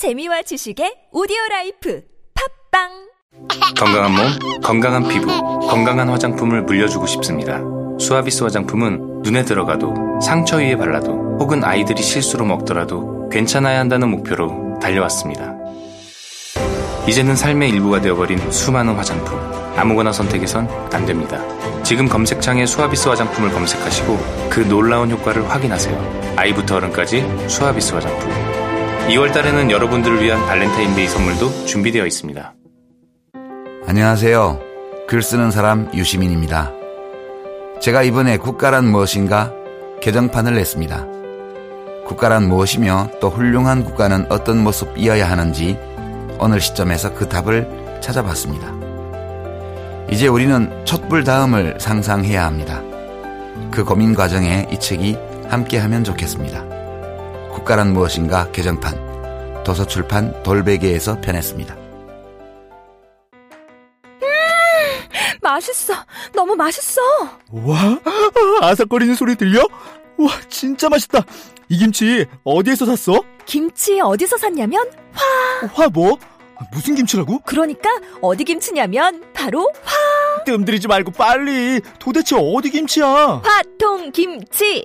재미와 지식의 오디오 라이프 팟빵 건강한 몸, 건강한 피부, 건강한 화장품을 물려주고 싶습니다. 수아비스 화장품은 눈에 들어가도 상처 위에 발라도 혹은 아이들이 실수로 먹더라도 괜찮아야 한다는 목표로 달려왔습니다. 이제는 삶의 일부가 되어버린 수많은 화장품. 아무거나 선택해선 안 됩니다. 지금 검색창에 수아비스 화장품을 검색하시고 그 놀라운 효과를 확인하세요. 아이부터 어른까지 수아비스 화장품. 2월 달에는 여러분들을 위한 발렌타인데이 선물도 준비되어 있습니다. 안녕하세요. 글 쓰는 사람 유시민입니다. 제가 이번에 국가란 무엇인가 개정판을 냈습니다. 국가란 무엇이며 또 훌륭한 국가는 어떤 모습이어야 하는지 오늘 시점에서 그 답을 찾아봤습니다. 이제 우리는 촛불 다음을 상상해야 합니다. 그 고민 과정에 이 책이 함께하면 좋겠습니다. 국가란 무엇인가 개정판 도서출판 돌베개에서 편했습니다. 맛있어 너무 맛있어 와, 아삭거리는 소리 들려? 와, 진짜 맛있다. 이 김치 어디에서 샀어? 김치 어디서 샀냐면 화 뭐? 무슨 김치라고? 그러니까 어디 김치냐면 바로 뜸들이지 말고 빨리. 도대체 어디 김치야? 화통 김치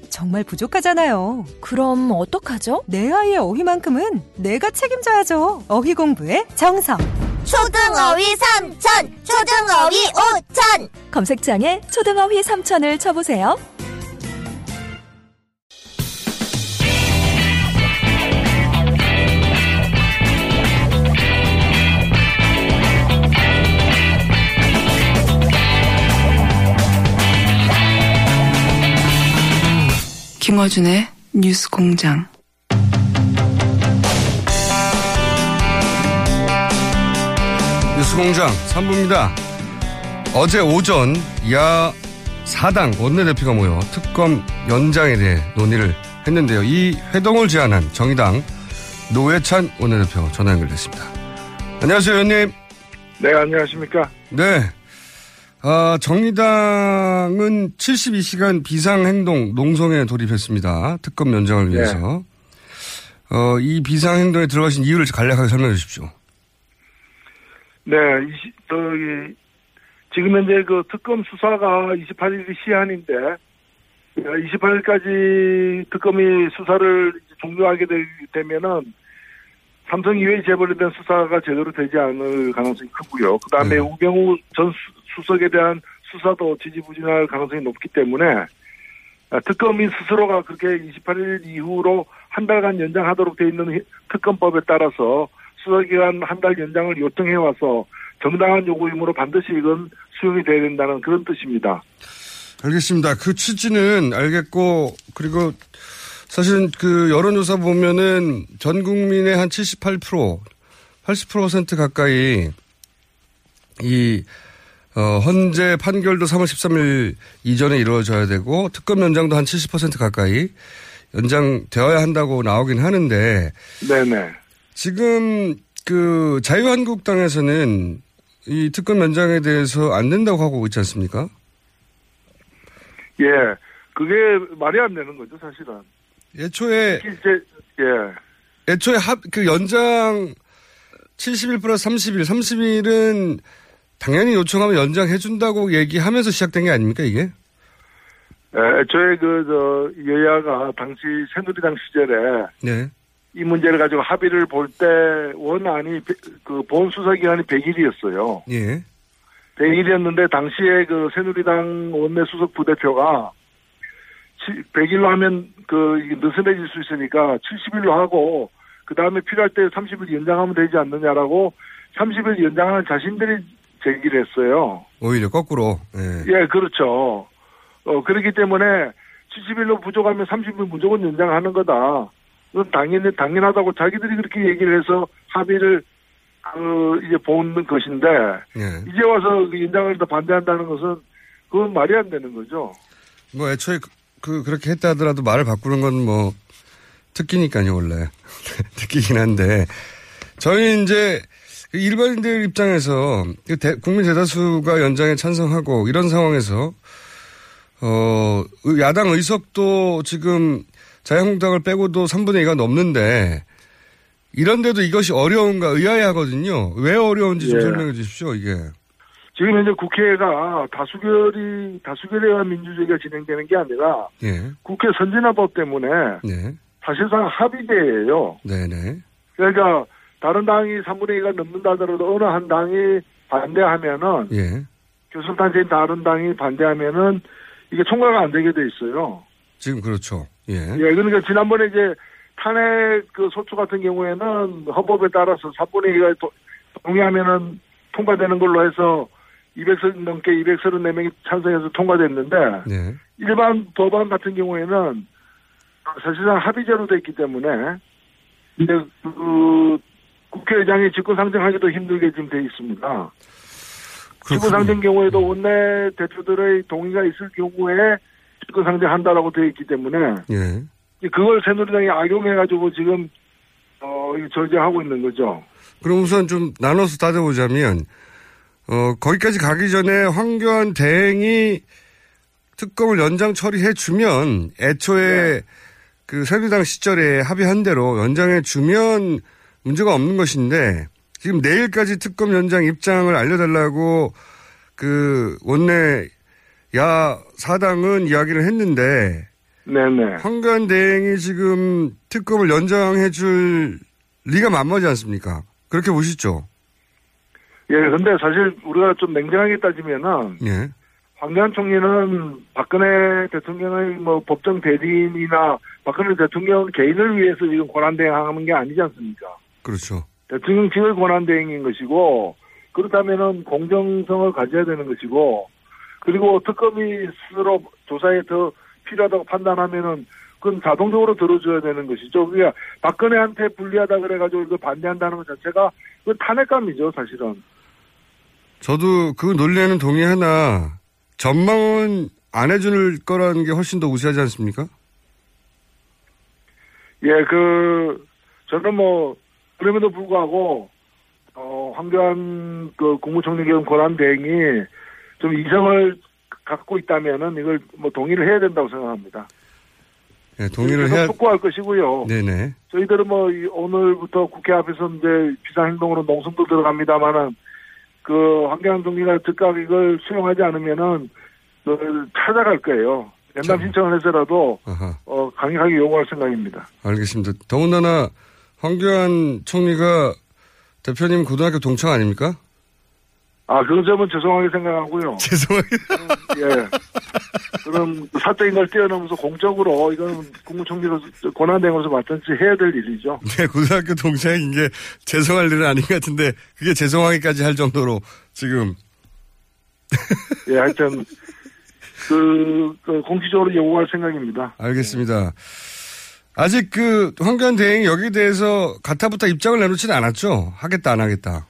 정말 부족하잖아요. 그럼 어떡하죠? 내 아이의 어휘만큼은 내가 책임져야죠. 어휘 공부의 정성. 초등어휘 삼천, 초등어휘 오천. 검색창에 초등어휘 3천을 쳐보세요 김어준의 뉴스 공장. 뉴스 공장 3부입니다. 어제 오전 야 4당 원내대표가 모여 특검 연장에 대해 논의를 했는데요. 이 회동을 제안한 정의당 노회찬 원내대표 전화 연결됐습니다. 안녕하세요, 의원님. 네, 안녕하십니까. 네. 아, 정의당은 72시간 비상행동 농성에 돌입했습니다. 특검 연장을 위해서. 어, 이 비상행동에 들어가신 이유를 간략하게 설명해 주십시오. 네, 저기, 지금 현재 그 특검 수사가 28일이 시한인데, 28일까지 특검이 수사를 종료하게 되, 면은 삼성 이외에 재벌에 대한 수사가 제대로 되지 않을 가능성이 크고요. 그 다음에 네. 우병우 전 수, 석에 대한 수사도 지지부진할 가능성이 높기 때문에 아, 특검이 스스로가 그렇게 28일 이후로 한 달간 연장하도록 돼 있는 히- 특검법에 따라서 수사기간 한 달 연장을 요청해 와서 정당한 요구이므로 반드시 이건 수용이 돼야 된다는 그런 뜻입니다. 알겠습니다. 그 취지는 알겠고, 그리고 사실은 그 여론조사 보면은 전 국민의 한 78%, 80% 가까이 이, 어, 헌재 판결도 3월 13일 이전에 이루어져야 되고 특검 연장도 한 70% 가까이 연장되어야 한다고 나오긴 하는데 네네. 지금 그 자유한국당에서는 이 특검 연장에 대해서 안 된다고 하고 있지 않습니까? 예. 그게 말이 안 되는 거죠, 사실은. 애초에 이제, 예. 애초에 합, 그 연장 71 플러스 30일, 30일은 당연히 요청하면 연장해 준다고 얘기하면서 시작된 게 아닙니까, 이게? 에, 애초에 그, 저, 여야가 당시 새누리당 시절에 네. 이 문제를 가지고 합의를 볼 때 원안이 그 본 수사 기간이 100일이었어요. 예. 100일이었는데 당시에 그 새누리당 원내 수석 부대표가 100일로 하면 그 느슨해질 수 있으니까 70일로 하고 그 다음에 필요할 때 30일 연장하면 되지 않느냐라고 30일 연장하는 자신들이 제기를 했어요. 오히려 거꾸로. 예. 예, 그렇죠. 어, 그렇기 때문에 70일로 부족하면 30일 무조건 연장하는 거다. 그건 당연히, 당연하다고 자기들이 그렇게 얘기를 해서 합의를, 그, 이제 본 것인데, 예. 이제 와서 그 연장을 더 반대한다는 것은 그건 말이 안 되는 거죠. 뭐 애초에 그, 그 그렇게 했다 하더라도 말을 바꾸는 건 뭐 특기니까요 원래 특기긴 한데 저희 이제 그 일반인들 입장에서 그 대- 국민 대다수가 연장에 찬성하고 이런 상황에서 어 야당 의석도 지금 자유한국당을 빼고도 3분의 2가 넘는데 이런데도 이것이 어려운가 의아해 하거든요. 왜 어려운지 좀 예. 설명해 주십시오 이게. 지금 현재 국회가 다수결이 다수결에 의한 민주주의가 진행되는 게 아니라 예. 국회 선진화법 때문에 네. 사실상 합의제예요. 네네. 그러니까 다른 당이 3분의 2가 넘는다 하더라도 어느 한 당이 반대하면은 예. 교섭단체인 다른 당이 반대하면은 이게 통과가 안 되게 돼 있어요. 지금 그렇죠. 예. 예, 그러니까 지난번에 이제 탄핵 그 소추 같은 경우에는 헌법에 따라서 3분의 2가 도, 동의하면은 통과되는 걸로 해서 200석 넘게 234명이 찬성해서 통과됐는데 네. 일반 법안 같은 경우에는 사실상 합의제로 돼 있기 때문에 이제 그 국회의장이 직권 상정하기도 힘들게 지금 돼 있습니다. 직권 상정 경우에도 원내 대표들의 동의가 있을 경우에 직권 상정한다라고 되어 있기 때문에 예. 그걸 새누리당이 악용해가지고 지금 어 저지하고 있는 거죠. 그럼 우선 좀 나눠서 따져보자면, 어, 거기까지 가기 전에 황교안 대행이 특검을 연장 처리해 주면 애초에 그 새누리당 시절에 합의한 대로 연장해 주면 문제가 없는 것인데 지금 내일까지 특검 연장 입장을 알려달라고 그 원내 야 사당은 이야기를 했는데 네네. 황교안 대행이 지금 특검을 연장해 줄 리가 만만하지 않습니까? 그렇게 보시죠. 예, 근데 사실 우리가 좀 냉정하게 따지면은 예. 황교안 총리는 박근혜 대통령의 뭐 법정 대리인이나 박근혜 대통령 개인을 위해서 지금 권한대행하는 게 아니지 않습니까? 그렇죠. 대통령직의 권한대행인 것이고 그렇다면은 공정성을 가져야 되는 것이고 그리고 특검이 스스로 조사에 더 필요하다고 판단하면은 그건 자동적으로 들어줘야 되는 것이죠. 그러니까 박근혜한테 불리하다 그래가지고 반대한다는 것 자체가 그 탄핵감이죠, 사실은. 저도 그 논리에는 동의하나 전망은 안 해줄 거라는 게 훨씬 더 우세하지 않습니까? 예, 그 저는 뭐 그럼에도 불구하고 어 황교안 그 국무총리 겸 권한 대행이 좀 이성을 갖고 있다면은 이걸 뭐 동의를 해야 된다고 생각합니다. 예, 동의를 해야. 촉구할 것이고요. 네네. 저희들은 뭐 이- 오늘부터 국회 앞에서 이제 비상 행동으로 농성도 들어갑니다만은 그 황교안 총리가 즉각 이걸 수용하지 않으면은 그걸 찾아갈 거예요. 연담 신청을 해서라도 아하. 어 강력하게 요구할 생각입니다. 알겠습니다. 더군다나 황교안 총리가 대표님 고등학교 동창 아닙니까? 아, 그건 점은 죄송하게 생각하고요. 죄송하게. 예. 그럼 사적인 걸 뛰어넘어서 공적으로 이건 국무총리로서 권한대행으로서 맡든지 해야 될 일이죠. 네, 고등학교 동창인 게 죄송할 일은 아닌 것 같은데 그게 죄송하기까지 할 정도로 지금 예, 하여튼 그, 그 공식적으로 요구할 생각입니다. 알겠습니다. 아직 그 황교안 대행이 여기에 대해서 가타부타 입장을 내놓지는 않았죠. 하겠다 안 하겠다.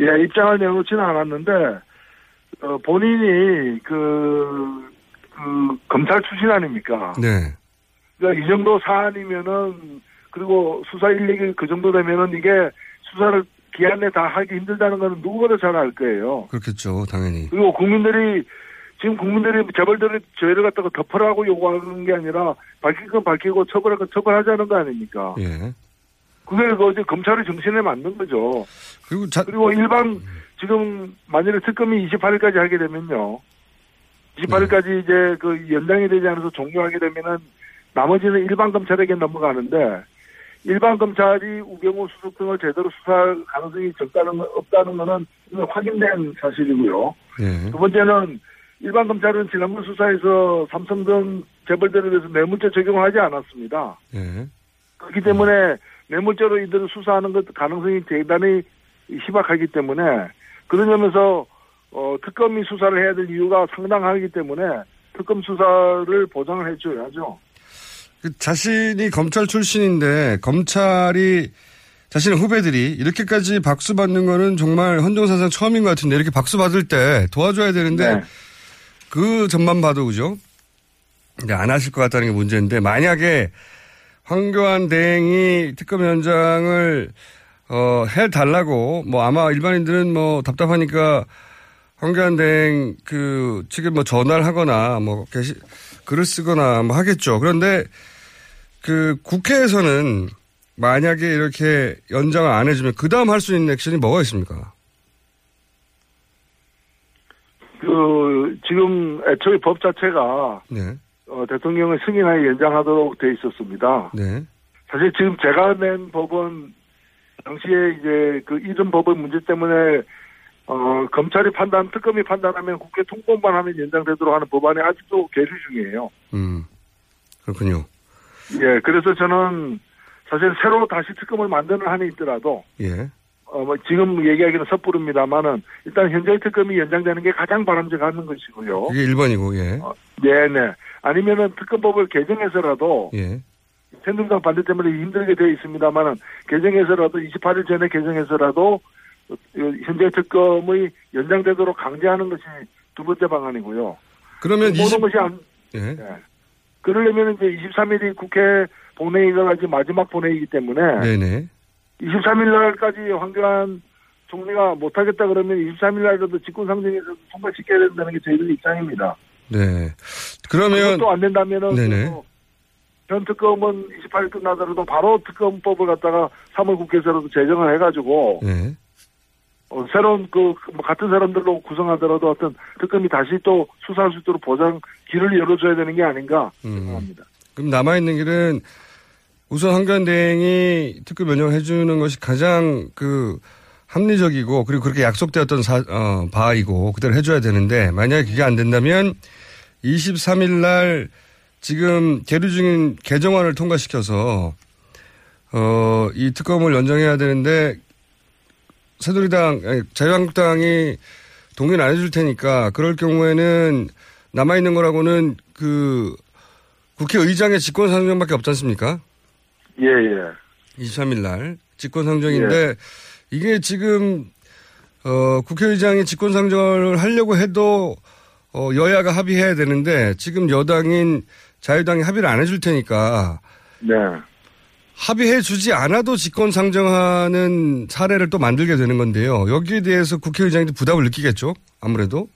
예, 입장을 내놓지는 않았는데 어, 본인이 그, 그 검찰 출신 아닙니까? 네. 그러니까 이 정도 사안이면은 그리고 수사 인력이 그 정도 되면은 이게 수사를 기한 내다 하기 힘들다는 거는 누구보다 잘 알 거예요. 그렇겠죠. 당연히. 그리고 국민들이 지금 국민들이 재벌들이 죄를 갖다가 덮으라고 요구하는 게 아니라 밝힐 건 밝히고 처벌할 건 처벌하자는 거 아닙니까? 예. 그게 그 이제 검찰의 정신에 맞는 거죠. 그리고 자, 그리고 일반 지금 만약에 특검이 28일까지 하게 되면요. 28일까지 이제 그 연장이 되지 않아서 종료하게 되면은 나머지는 일반 검찰에게 넘어가는데 일반 검찰이 우병우 수석 등을 제대로 수사할 가능성이 적다는 거, 없다는 거는 이건 확인된 사실이고요. 예. 두 번째는 일반 검찰은 지난번 수사에서 삼성 등 재벌들에 대해서 뇌물죄 적용을 하지 않았습니다. 예. 그렇기 때문에 뇌물죄로 이들을 수사하는 것 가능성이 대단히 희박하기 때문에 점에서 어, 특검이 수사를 해야 될 이유가 상당하기 때문에 특검 수사를 보장을 해줘야죠. 그 자신이 검찰 출신인데 검찰이 자신의 후배들이 이렇게까지 박수 받는 거는 정말 헌정사상 처음인 것 같은데 이렇게 박수 받을 때 도와줘야 되는데 네. 그 점만 봐도 그죠? 이제 안 하실 것 같다는 게 문제인데 만약에 황교안 대행이 특검 현장을 어, 해달라고 뭐 아마 일반인들은 뭐 답답하니까 황교안 대행 그 측에 뭐 전화를 하거나 뭐 게시 글을 쓰거나 뭐 하겠죠. 그런데 그 국회에서는 만약에 이렇게 연장을 안 해주면 그 다음 할 수 있는 액션이 뭐가 있습니까? 그 지금 애초에 법 자체가 네. 어, 대통령의 승인하에 연장하도록 돼 있었습니다. 네. 사실 지금 제가 낸 법은 당시에 이제 그 이전 법의 문제 때문에 어, 검찰이 판단, 특검이 판단하면 국회 통과만 하면 연장되도록 하는 법안이 아직도 계류 중이에요. 음. 그렇군요. 예, 그래서 저는 사실 새로 다시 특검을 만드는 한이 있더라도 예. 어, 뭐 지금 얘기하기는 섣부릅니다만은 일단 현재 특검이 연장되는 게 가장 바람직한 것이고요. 이게 1번이고, 예. 어, 네네. 아니면은 특검법을 개정해서라도 예. 새누리당 반대 때문에 힘들게 되어 있습니다만은 개정해서라도 28일 전에 개정해서라도 어, 현재 특검의 연장되도록 강제하는 것이 두 번째 방안이고요. 그러면 모든 20, 것이 안, 예. 네. 그러려면 이제 23일이 국회 본회의가 아직 마지막 본회의이기 때문에 네네. 23일 날까지 황교안 총리가 못하겠다 그러면 23일 날에도 직권상정에서 통과시켜야 된다는 게 저희들 입장입니다. 네. 그러면, 그것도 안 된다면은 네네. 그현 특검은 28일 끝나더라도 바로 특검법을 갖다가 3월 국회에서라도 제정을 해가지고 네. 어, 새로운 그뭐 같은 사람들로 구성하더라도 어떤 특검이 다시 또 수사할 수 있도록 보장 길을 열어줘야 되는 게 아닌가 음. 생각합니다. 그럼 남아 있는 길은 우선 한교안 대행이 특급 면역을 해주는 것이 가장 그 합리적이고 그리고 그렇게 약속되었던 사, 어, 바이고 그대로 해줘야 되는데 만약에 그게 안 된다면 23일 날 지금 계류 중인 개정안을 통과시켜서 어, 이 특검을 연장해야 되는데 새누리당, 아니, 자유한국당이 동의를 안 해줄 테니까 그럴 경우에는 남아있는 거라고는 그 국회의장의 직권상정밖에 없지 않습니까? 예, 예. 23일 날 직권상정인데 이게 지금 어 국회의장이 직권상정을 하려고 해도 어 여야가 합의해야 되는데 지금 여당인 자유당이 합의를 안 해줄 테니까 네. 합의해 주지 않아도 직권상정하는 사례를 또 만들게 되는 건데요. 여기에 대해서 국회의장이 부담을 느끼겠죠. 아무래도.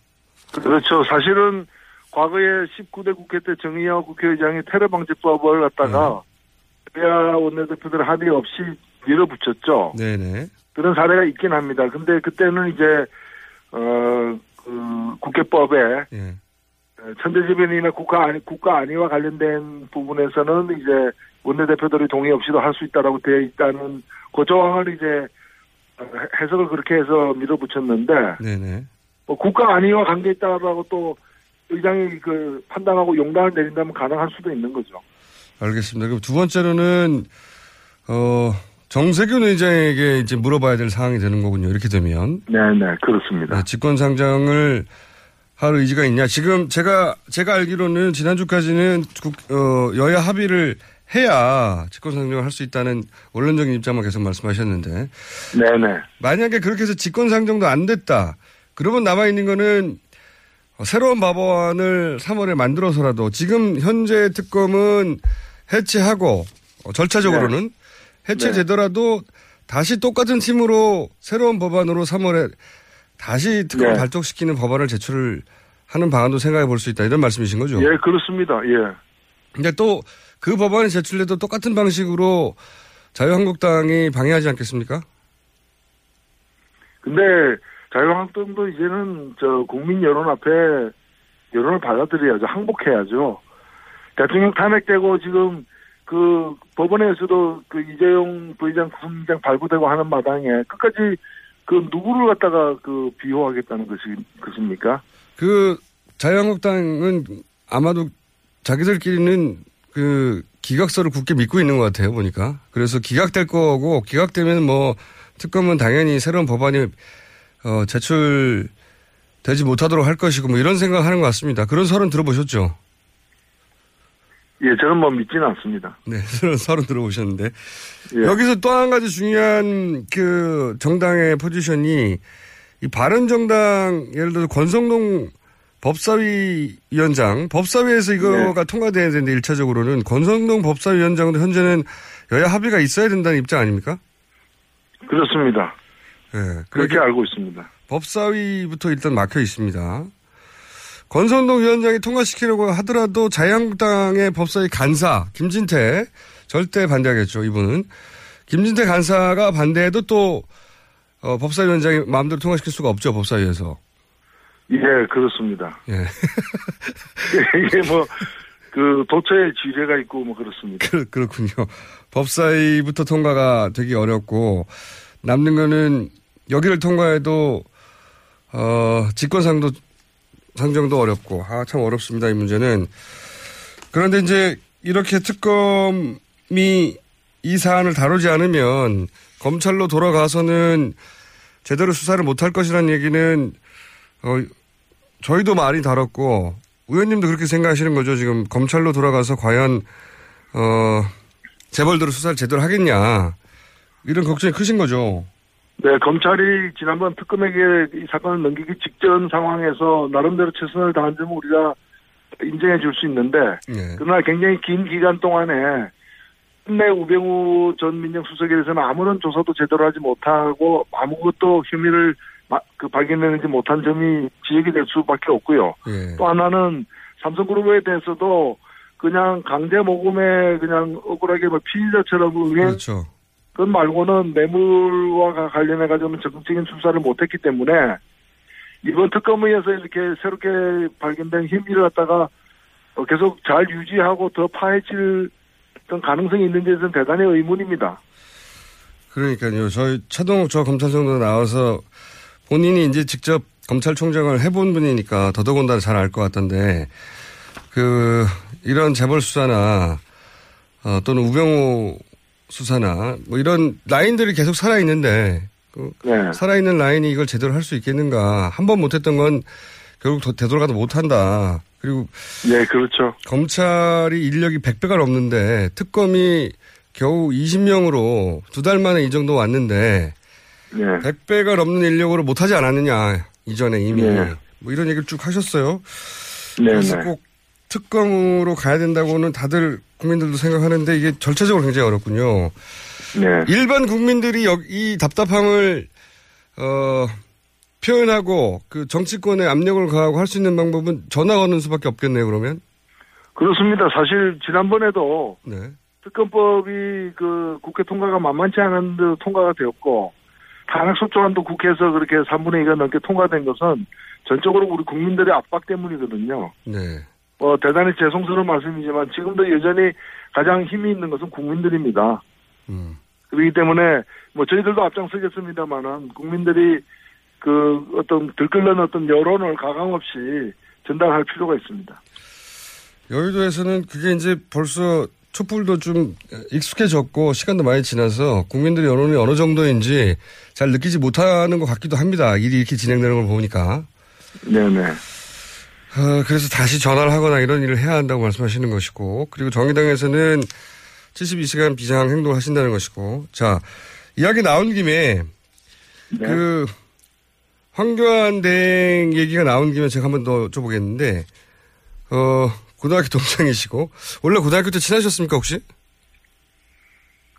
그렇죠. 사실은 과거에 19대 국회 때 정의화 국회의장이 테러 방지법을 갖다가 여야 원내대표들 합의 없이 밀어붙였죠. 네네. 그런 사례가 있긴 합니다. 근데 그때는 이제 어, 그 국회법에 예. 천대지변이나 국가 안위, 국가 안위와 관련된 부분에서는 이제 원내대표들의 동의 없이도 할 수 있다라고 되어 있다는 그 조항을 이제 어, 해석을 그렇게 해서 밀어붙였는데 네네. 뭐 국가 안위와 관계 있다라고 또 의장이 그 판단하고 용단을 내린다면 가능할 수도 있는 거죠. 알겠습니다. 그럼 두 번째로는 어 정세균 의장에게 이제 물어봐야 될 사항이 되는 거군요. 이렇게 되면 네네 그렇습니다. 네, 직권상정을 할 의지가 있냐? 지금 제가 제가 알기로는 지난주까지는 국, 어, 여야 합의를 해야 직권상정을 할 수 있다는 원론적인 입장만 계속 말씀하셨는데 네네 만약에 그렇게 해서 직권상정도 안 됐다. 그러면 남아 있는 거는 새로운 법안을 3월에 만들어서라도 지금 현재 특검은 해체하고 어, 절차적으로는 해체되더라도 다시 똑같은 팀으로 새로운 법안으로 3월에 다시 특검을 네. 발족시키는 법안을 제출을 하는 방안도 생각해 볼 수 있다 이런 말씀이신 거죠? 예 그렇습니다. 예. 근데 또 그 법안이 제출돼도 똑같은 방식으로 자유한국당이 방해하지 않겠습니까? 근데 자유한국당도 이제는 저 국민 여론 앞에 여론을 받아들여야죠. 항복해야죠. 대통령 탄핵되고 지금 그 법원에서도 그 이재용 부의장 부총장 발부되고 하는 마당에 끝까지 그 누구를 갖다가 그 비호하겠다는 것이 것입니까? 그 자유한국당은 아마도 자기들끼리는 그 기각서를 굳게 믿고 있는 것 같아요 보니까 그래서 기각될 거고 기각되면 뭐 특검은 당연히 새로운 법안이 어, 제출되지 못하도록 할 것이고 뭐 이런 생각하는 것 같습니다. 그런 설은 들어보셨죠? 예, 저는 뭐 믿지는 않습니다. 네, 그런 설은 들어보셨는데 예. 여기서 또 한 가지 중요한 그 정당의 포지션이 이 바른 정당 예를 들어서 권성동 법사위 위원장, 법사위에서 이거가 통과돼야 되는데 1차적으로는 권성동 법사위원장도 현재는 여야 합의가 있어야 된다는 입장 아닙니까? 그렇습니다. 예. 그렇게 알고 있습니다. 법사위부터 일단 막혀 있습니다. 권성동 위원장이 통과시키려고 하더라도 자유한국당의 법사위 간사 김진태 절대 반대하겠죠. 이분은 김진태 간사가 반대해도 또 어, 법사위원장이 마음대로 통과시킬 수가 없죠. 법사위에서. 예, 그렇습니다. 예. 이게 뭐, 그, 도처에 지뢰가 있고 뭐 그렇습니다. 그, 그렇군요. 법사위부터 통과가 되기 어렵고 남는 거는 여기를 통과해도 어, 직권상도 상정도 어렵고 아 참 어렵습니다 이 문제는. 그런데 이제 이렇게 특검이 이 사안을 다루지 않으면 검찰로 돌아가서는 제대로 수사를 못할 것이라는 얘기는 어, 저희도 많이 다뤘고 의원님도 그렇게 생각하시는 거죠? 지금 검찰로 돌아가서 과연 어, 재벌들을 수사를 제대로 하겠냐? 이런 걱정이 크신 거죠. 네, 검찰이 지난번 특검에게 이 사건을 넘기기 직전 상황에서 나름대로 최선을 다한 점은 우리가 인정해 줄 수 있는데, 예. 그러나 굉장히 긴 기간 동안에 내 우병우 전 민정수석에 대해서는 아무런 조사도 제대로 하지 못하고 아무것도 혐의를 마- 그 발견해내지 못한 점이 지적이 될 수밖에 없고요. 예. 또 하나는 삼성그룹에 대해서도 그냥 강제 모금에 그냥 억울하게 뭐 피의자처럼 의뢰 그렇죠. 그 말고는 뇌물과 관련해 가지고는 적극적인 수사를 못했기 때문에 이번 특검에서 이렇게 새롭게 발견된 혐의를 갖다가 어, 계속 잘 유지하고 더 파헤칠 어떤 가능성이 있는지에 대해서는 대단히 의문입니다. 그러니까요. 저희 차동욱 저 검찰총장 나와서 본인이 이제 직접 검찰총장을 해본 분이니까 더더군다나 잘 알 것 같던데 그 이런 재벌 수사나 어, 또는 우병우 수사나 뭐 이런 라인들이 계속 살아 있는데 그 네. 살아 있는 라인이 이걸 제대로 할 수 있겠는가 한 번 못했던 건 결국 더- 되돌아가도 못한다. 그리고 네, 그렇죠. 검찰이 인력이 100배가 넘는데 특검이 겨우 20명으로 두 달 만에 이 정도 왔는데 네. 100배가 넘는 인력으로 못하지 않았느냐 이전에 이미 네. 뭐 이런 얘기를 쭉 하셨어요. 네, 그래서 네. 꼭 특검으로 가야 된다고는 다들 국민들도 생각하는데 이게 절차적으로 굉장히 어렵군요. 네. 일반 국민들이 이 답답함을 어, 표현하고 그 정치권에 압력을 가하고 할 수 있는 방법은 전화 거는 수밖에 없겠네요. 그러면 그렇습니다. 사실 지난번에도 네. 특검법이 그 국회 통과가 만만치 않은 데 통과가 되었고 탄핵 소추안도 국회에서 그렇게 3분의 2가 넘게 통과된 것은 전적으로 우리 국민들의 압박 때문이거든요. 네. 어, 대단히 죄송스러운 말씀이지만 지금도 여전히 가장 힘이 있는 것은 국민들입니다. 음. 그렇기 때문에 뭐 저희들도 앞장서겠습니다만은 국민들이 그 어떤 들끓는 어떤 여론을 가감 없이 전달할 필요가 있습니다. 여의도에서는 그게 이제 벌써 촛불도 좀 익숙해졌고 시간도 많이 지나서 국민들의 여론이 어느 정도인지 잘 느끼지 못하는 것 같기도 합니다. 일이 이렇게 진행되는 걸 보니까. 네네. 어, 그래서 다시 전화를 하거나 이런 일을 해야 한다고 말씀하시는 것이고, 그리고 정의당에서는 72시간 비상 행동을 하신다는 것이고, 자, 이야기 나온 김에, 네. 그, 황교안 대행 얘기가 나온 김에 제가 한 번 더 여쭤보겠는데, 어, 고등학교 동창이시고, 원래 고등학교 때 친하셨습니까, 혹시?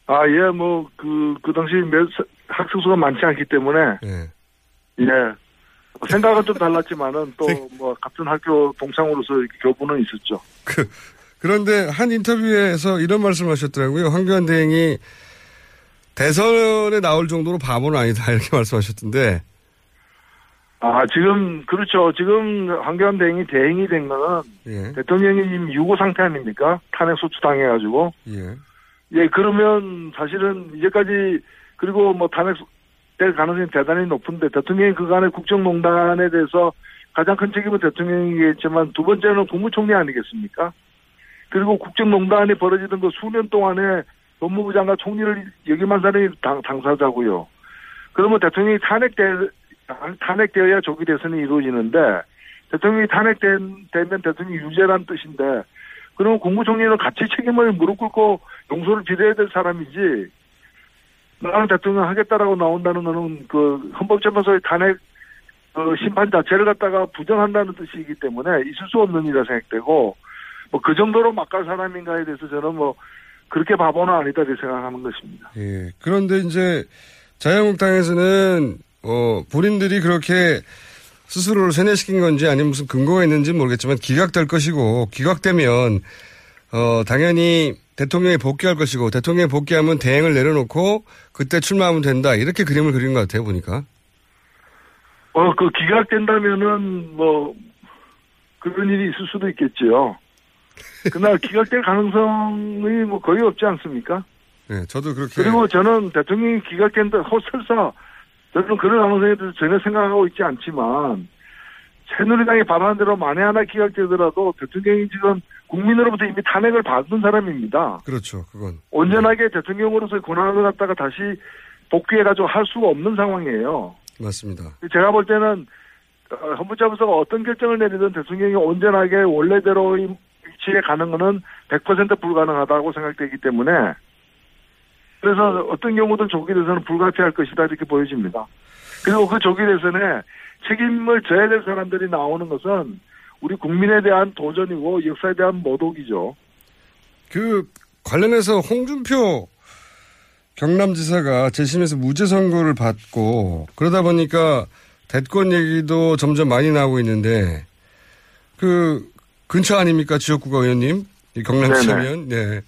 아, 예, 뭐, 그, 그 당시 몇, 사- 학생 수가 많지 않기 때문에, 예. 예. 생각은 좀 달랐지만은 또 뭐 같은 학교 동창으로서 교부는 있었죠. 그, 그런데 한 인터뷰에서 이런 말씀을 하셨더라고요. 황교안 대행이 대선에 나올 정도로 바보는 아니다. 이렇게 말씀하셨던데, 아, 지금, 그렇죠. 지금 황교안 대행이 대행이 된 거는 예. 대통령이 지금 유고 상태 아닙니까? 탄핵 소추 당해가지고. 예. 예, 그러면 사실은 이제까지 그리고 뭐 탄핵 될 가능성이 대단히 높은데 대통령이 그간의 국정농단에 대해서 가장 큰 책임은 대통령이겠지만 두 번째는 국무총리 아니겠습니까? 그리고 국정농단이 벌어지던 그 수년 동안에 법무부 장관 총리를 여기만 사람이 당, 당사자고요. 그러면 대통령이 탄핵돼 탄핵되어야 조기 대선이 이루어지는데 대통령이 탄핵되면 대통령 유죄란 뜻인데 그러면 국무총리는 같이 책임을 무릎 꿇고 용서를 빌어야 될 사람이지 나는 대통령 하겠다라고 나온다는 거는 그 헌법재판소의 탄핵 그 심판 자체를 갖다가 부정한다는 뜻이기 때문에 있을 수 없는 일이라 생각되고 뭐 그 정도로 막갈 사람인가에 대해서 저는 뭐 그렇게 바보는 아니다 이렇게 생각하는 것입니다. 예. 그런데 이제 자유한국당에서는 어 본인들이 그렇게 스스로를 세뇌시킨 건지 아니면 무슨 근거가 있는지 모르겠지만 기각될 것이고 기각되면 어 당연히 대통령이 복귀할 것이고 대통령이 복귀하면 대행을 내려놓고 그때 출마하면 된다 이렇게 그림을 그린 것 같아요 보니까. 어, 그 기각된다면은 뭐 그런 일이 있을 수도 있겠지요. 그날 기각될 가능성이 뭐 거의 없지 않습니까? 네, 저도 그렇게. 그리고 저는 대통령이 기각된다, 설사 저는 그런 가능성에 대해서 전혀 생각하고 있지 않지만 새누리당이 바라는 대로 만에 하나 기각되더라도 대통령이 지금 국민으로부터 이미 탄핵을 받은 사람입니다. 그렇죠, 그건. 온전하게 대통령으로서의 권한을 갖다가 다시 복귀해가지고 할 수가 없는 상황이에요. 맞습니다. 제가 볼 때는 어, 헌법재판소가 어떤 결정을 내리든 대통령이 온전하게 원래대로의 위치에 가는 것은 100% 불가능하다고 생각되기 때문에 그래서 어떤 경우든 조기 대선은 불가피할 것이다 이렇게 보여집니다. 그리고 그 조기 대선에 책임을 져야 될 사람들이 나오는 것은 우리 국민에 대한 도전이고 역사에 대한 모독이죠. 그 관련해서 홍준표 경남지사가 재심에서 무죄 선고를 받고 그러다 보니까 대권 얘기도 점점 많이 나오고 있는데 그 근처 아닙니까 지역구가 의원님 경남지사면 네.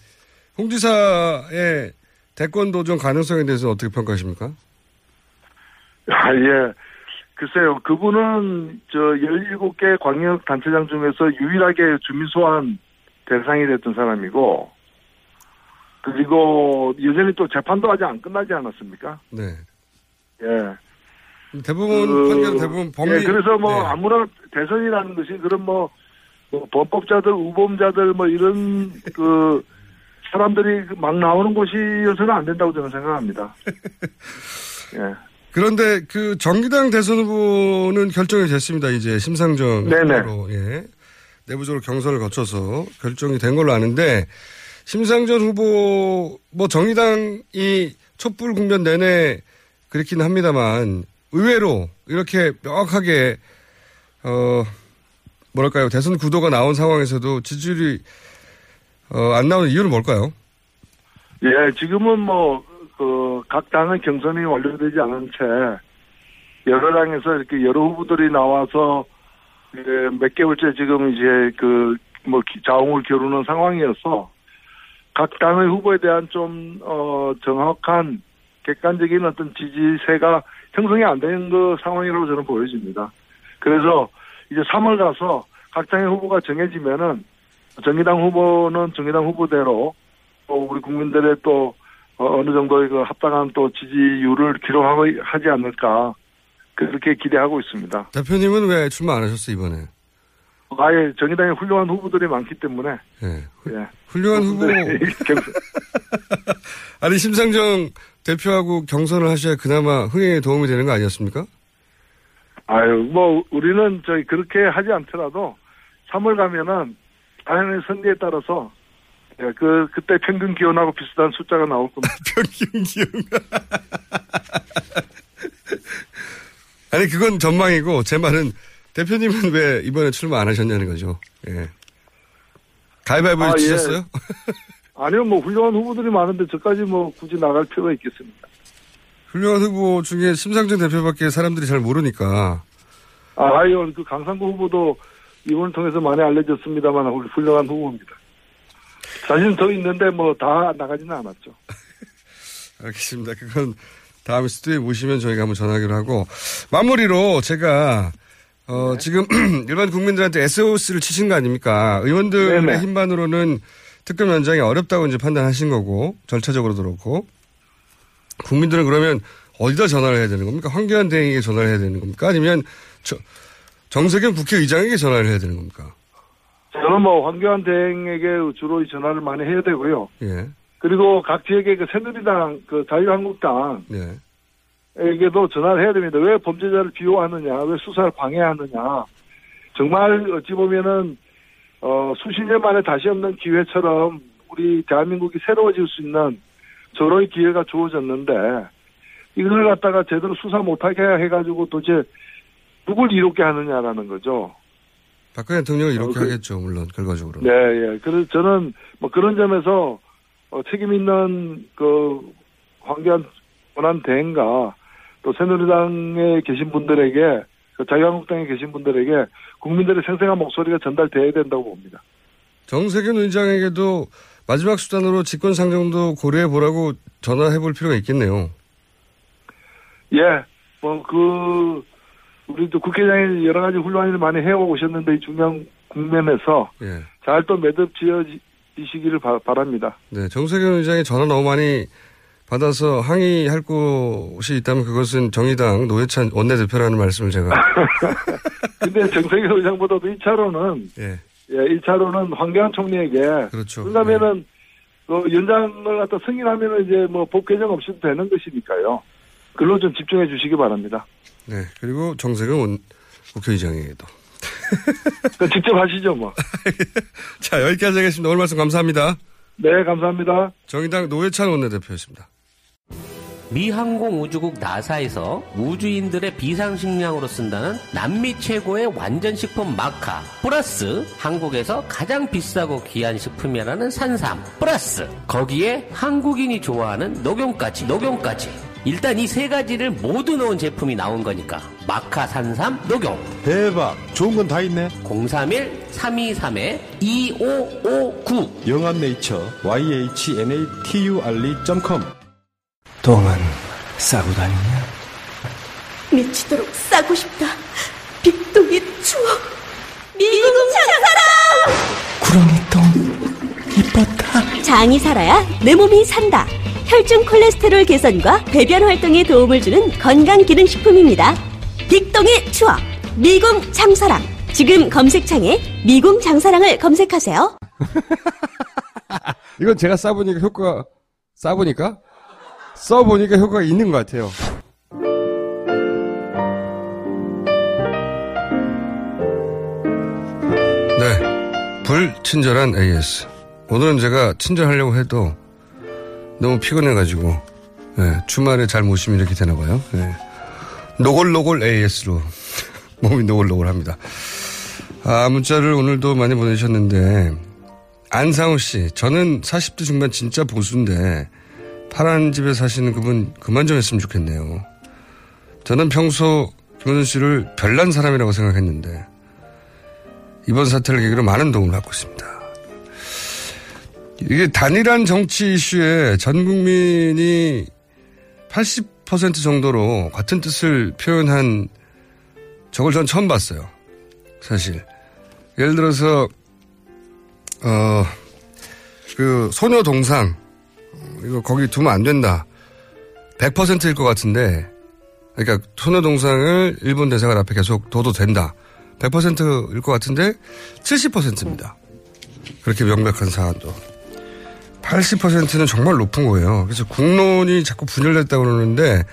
홍 지사의 대권 도전 가능성에 대해서 어떻게 평가하십니까? 아, 예. 글쎄요, 그분은 저 17개 광역단체장 중에서 유일하게 주민소환 대상이 됐던 사람이고, 그리고 여전히 또 재판도 아직 안 끝나지 않았습니까? 네. 예. 대부분 그, 판결 대부분 법리 예, 그래서 뭐 네. 아무나 대선이라는 것이 그런 뭐, 뭐 범법자들, 우범자들 뭐 이런 그 사람들이 막 나오는 곳이어서는 안 된다고 저는 생각합니다. 예. 그런데 그 정기당 대선 후보는 결정이 됐습니다. 이제 심상정. 후보로 예. 내부적으로 경선을 거쳐서 결정이 된 걸로 아는데 심상정 후보 뭐 정의당이 촛불 국면 내내 그렇긴 합니다만 의외로 이렇게 명확하게 어 뭐랄까요 대선 구도가 나온 상황에서도 지지율이 어, 안 나오는 이유는 뭘까요? 예, 지금은 뭐, 그, 각 당의 경선이 완료되지 않은 채, 여러 당에서 이렇게 여러 후보들이 나와서, 예, 몇 개월째 지금 이제 그, 뭐, 기- 자웅을 겨루는 상황이어서, 각 당의 후보에 대한 좀, 어, 정확한 객관적인 어떤 지지세가 형성이 안된그 상황이라고 저는 보여집니다. 그래서 이제 3월 가서 각 당의 후보가 정해지면은 정의당 후보는 정의당 후보대로 또 우리 국민들의 또 어, 어느 정도의 그 합당한 또 지지율을 기록하고 하지 않을까 그렇게 기대하고 있습니다. 대표님은 왜 출마 안 하셨어요 이번에? 아예 정의당에 훌륭한 후보들이 많기 때문에 예. 예. 훌륭한 후보 아니 심상정 대표하고 경선을 하셔야 그나마 흥행에 도움이 되는 거 아니었습니까? 아유 뭐 우리는 저희 그렇게 하지 않더라도 3월 가면은 당연히 선거에 따라서 예, 그 그때 평균 기온하고 비슷한 숫자가 나올 겁니다. 평균 기온. 아니 그건 전망이고 제 말은 대표님은 왜 이번에 출마 안 하셨냐는 거죠. 예. 가위바위보 아, 예. 치셨어요? 아니요 뭐 훌륭한 후보들이 많은데 저까지 뭐 굳이 나갈 필요가 있겠습니까? 훌륭한 후보 중에 심상정 대표밖에 사람들이 잘 모르니까. 아, 아유, 그 강상구 후보도 이번을 통해서 많이 알려졌습니다만 우리 훌륭한 후보입니다. 사실은 더 있는데 뭐 다 나가지는 않았죠. 알겠습니다. 그건 다음에 스튜디오에 모시면 저희가 한번 전하기로 하고 마무리로 제가 어, 지금 일반 국민들한테 SOS를 치신 거 아닙니까? 의원들의 네네. 힘만으로는 특검 연장이 어렵다고 이제 판단하신 거고 절차적으로도 그렇고 국민들은 그러면 어디다 전화를 해야 되는 겁니까? 황교안 대행에게 전화를 해야 되는 겁니까? 아니면 저, 정세균 국회의장에게 전화를 해야 되는 겁니까? 저는 뭐 황교안 대행에게 주로 이 전화를 많이 해야 되고요. 예, 그리고 각 지역의 그 새누리당, 그 자유한국당 네. 에게도 전화를 해야 됩니다. 왜 범죄자를 비호하느냐, 왜 수사를 방해하느냐. 정말 어찌 보면은 어, 수십 년 만에 다시 없는 기회처럼 우리 대한민국이 새로워질 수 있는 저런 기회가 주어졌는데 이걸 갖다가 제대로 수사 못하게 해가지고 도대체 누굴 이롭게 하느냐라는 거죠. 박근혜 대통령을 이렇게 어, 그- 하겠죠, 물론 결과적으로. 네, 예. 그래서 저는 뭐 그런 점에서 어, 책임 있는 그 황교안 권한 대행과 또 새누리당에 계신 분들에게 그 자유한국당에 계신 분들에게 국민들의 생생한 목소리가 전달돼야 된다고 봅니다. 정세균 의장에게도 마지막 수단으로 직권 상정도 고려해 보라고 전화해 볼 필요가 있겠네요. 예, 뭐그 우리 또 국회의장이 여러 가지 훌륭한 일을 많이 해오 오셨는데 이 중요한 국면에서 예. 잘또 매듭 지어지시기를 바, 바랍니다. 네, 정세균 의장이 전화 너무 많이 받아서 항의할 곳이 있다면 그것은 정의당 노회찬 원내대표라는 말씀을 제가 근데 정세균 의장보다도 1차로는 예, 예, 1차로는 황교안 총리에게 그렇죠. 그러면은 그 연장을 갖다 승인하면은 이제 뭐법 개정 없이도 되는 것이니까요. 그걸로 좀 집중해 주시기 바랍니다. 네, 그리고 정세균 원, 국회의장에게도. 그 직접 하시죠 뭐. 자, 여기까지 하겠습니다. 오늘 말씀 감사합니다. 네, 감사합니다. 정의당 노회찬 원내대표였습니다. 미 항공우주국 나사에서 우주인들의 비상식량으로 쓴다는 남미 최고의 완전식품 마카 플러스 한국에서 가장 비싸고 귀한 식품이라는 산삼 플러스 거기에 한국인이 좋아하는 녹용까지 녹용까지 일단 이 세 가지를 모두 넣은 제품이 나온 거니까 마카 산삼 녹용 대박. 좋은 건 다 있네. 031 323에 2559 영한네이처 yhnatury.com 똥은 싸고 다니냐? 미치도록 싸고 싶다. 빅동의 추억. 미국 장사랑! 구렁이 똥 이뻤다. 장이 살아야 내 몸이 산다. 혈중 콜레스테롤 개선과 배변 활동에 도움을 주는 건강 기능 식품입니다. 빅동의 추억. 미궁 장사랑. 지금 검색창에 미궁 장사랑을 검색하세요. 이건 제가 싸보니까 효과, 싸보니까? 써보니까 효과가 있는 것 같아요. 네. 불친절한 AS. 오늘은 제가 친절하려고 해도 너무 피곤해가지고, 네, 주말에 잘 모시면 이렇게 되나 봐요. 네. 노골노골 AS로 몸이 노골노골 합니다. 아, 문자를 오늘도 많이 보내주셨는데, 안상우 씨, 저는 40대 중반 진짜 보수인데, 파란 집에 사시는 그분 그만 좀 했으면 좋겠네요. 저는 평소 김원준 씨를 별난 사람이라고 생각했는데, 이번 사태를 계기로 많은 도움을 받고 있습니다. 이게 단일한 정치 이슈에 전 국민이 80% 정도로 같은 뜻을 표현한 저걸 전 처음 봤어요. 사실. 예를 들어서, 어, 그, 소녀 동상, 이거 거기 두면 안 된다. 100%일 것 같은데, 그러니까 소녀 동상을 일본 대사관 앞에 계속 둬도 된다. 100%일 것 같은데, 70%입니다. 그렇게 명백한 사안도. 80%는 정말 높은 거예요. 그래서 국론이 자꾸 분열됐다고 그러는데,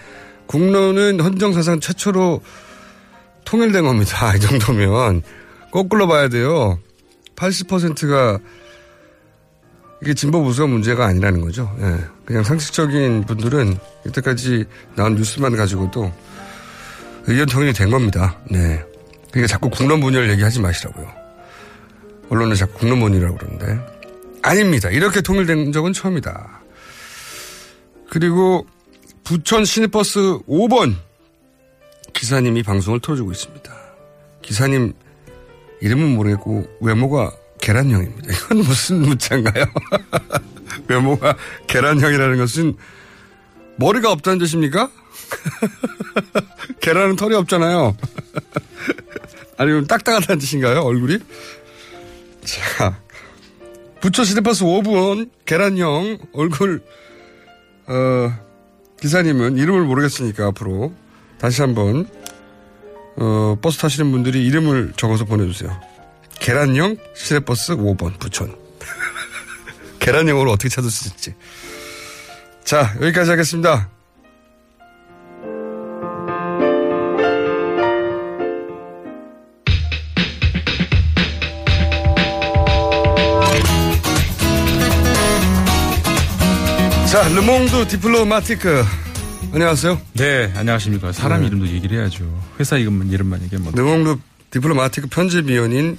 국론은 헌정사상 최초로 통일된 겁니다. 이 정도면. 거꾸로 봐야 돼요. 80%가 이게 진보 보수가 문제가 아니라는 거죠. 예. 그냥 상식적인 분들은 이때까지 나온 뉴스만 가지고도 의견 통일이 된 겁니다. 네. 그러니까 자꾸 국론 분열 얘기하지 마시라고요. 언론은 자꾸 국론 분열이라고 그러는데. 아닙니다. 이렇게 통일된 적은 처음이다. 그리고 부천 시내버스 5번 기사님이 방송을 틀어주고 있습니다. 기사님 이름은 모르겠고 외모가 계란형입니다. 이건 무슨 문자인가요? 외모가 계란형이라는 것은 머리가 없다는 뜻입니까? 계란은 털이 없잖아요. 아니면 딱딱하다는 뜻인가요? 얼굴이? 자, 부처 시내버스 5분 계란형 얼굴 어, 기사님은 이름을 모르겠으니까 앞으로 다시 한번 어, 버스 타시는 분들이 이름을 적어서 보내주세요. 계란형 시내버스 5번 부천. 계란형으로 어떻게 찾을 수 있지? 자, 여기까지 하겠습니다. 자, 르몽드 디플로마티크. 안녕하세요. 네, 안녕하십니까. 사람 네. 이름도 얘기를 해야죠. 회사 이름만, 이름만 얘기하면. 능홍루 디플로마티크 편집위원인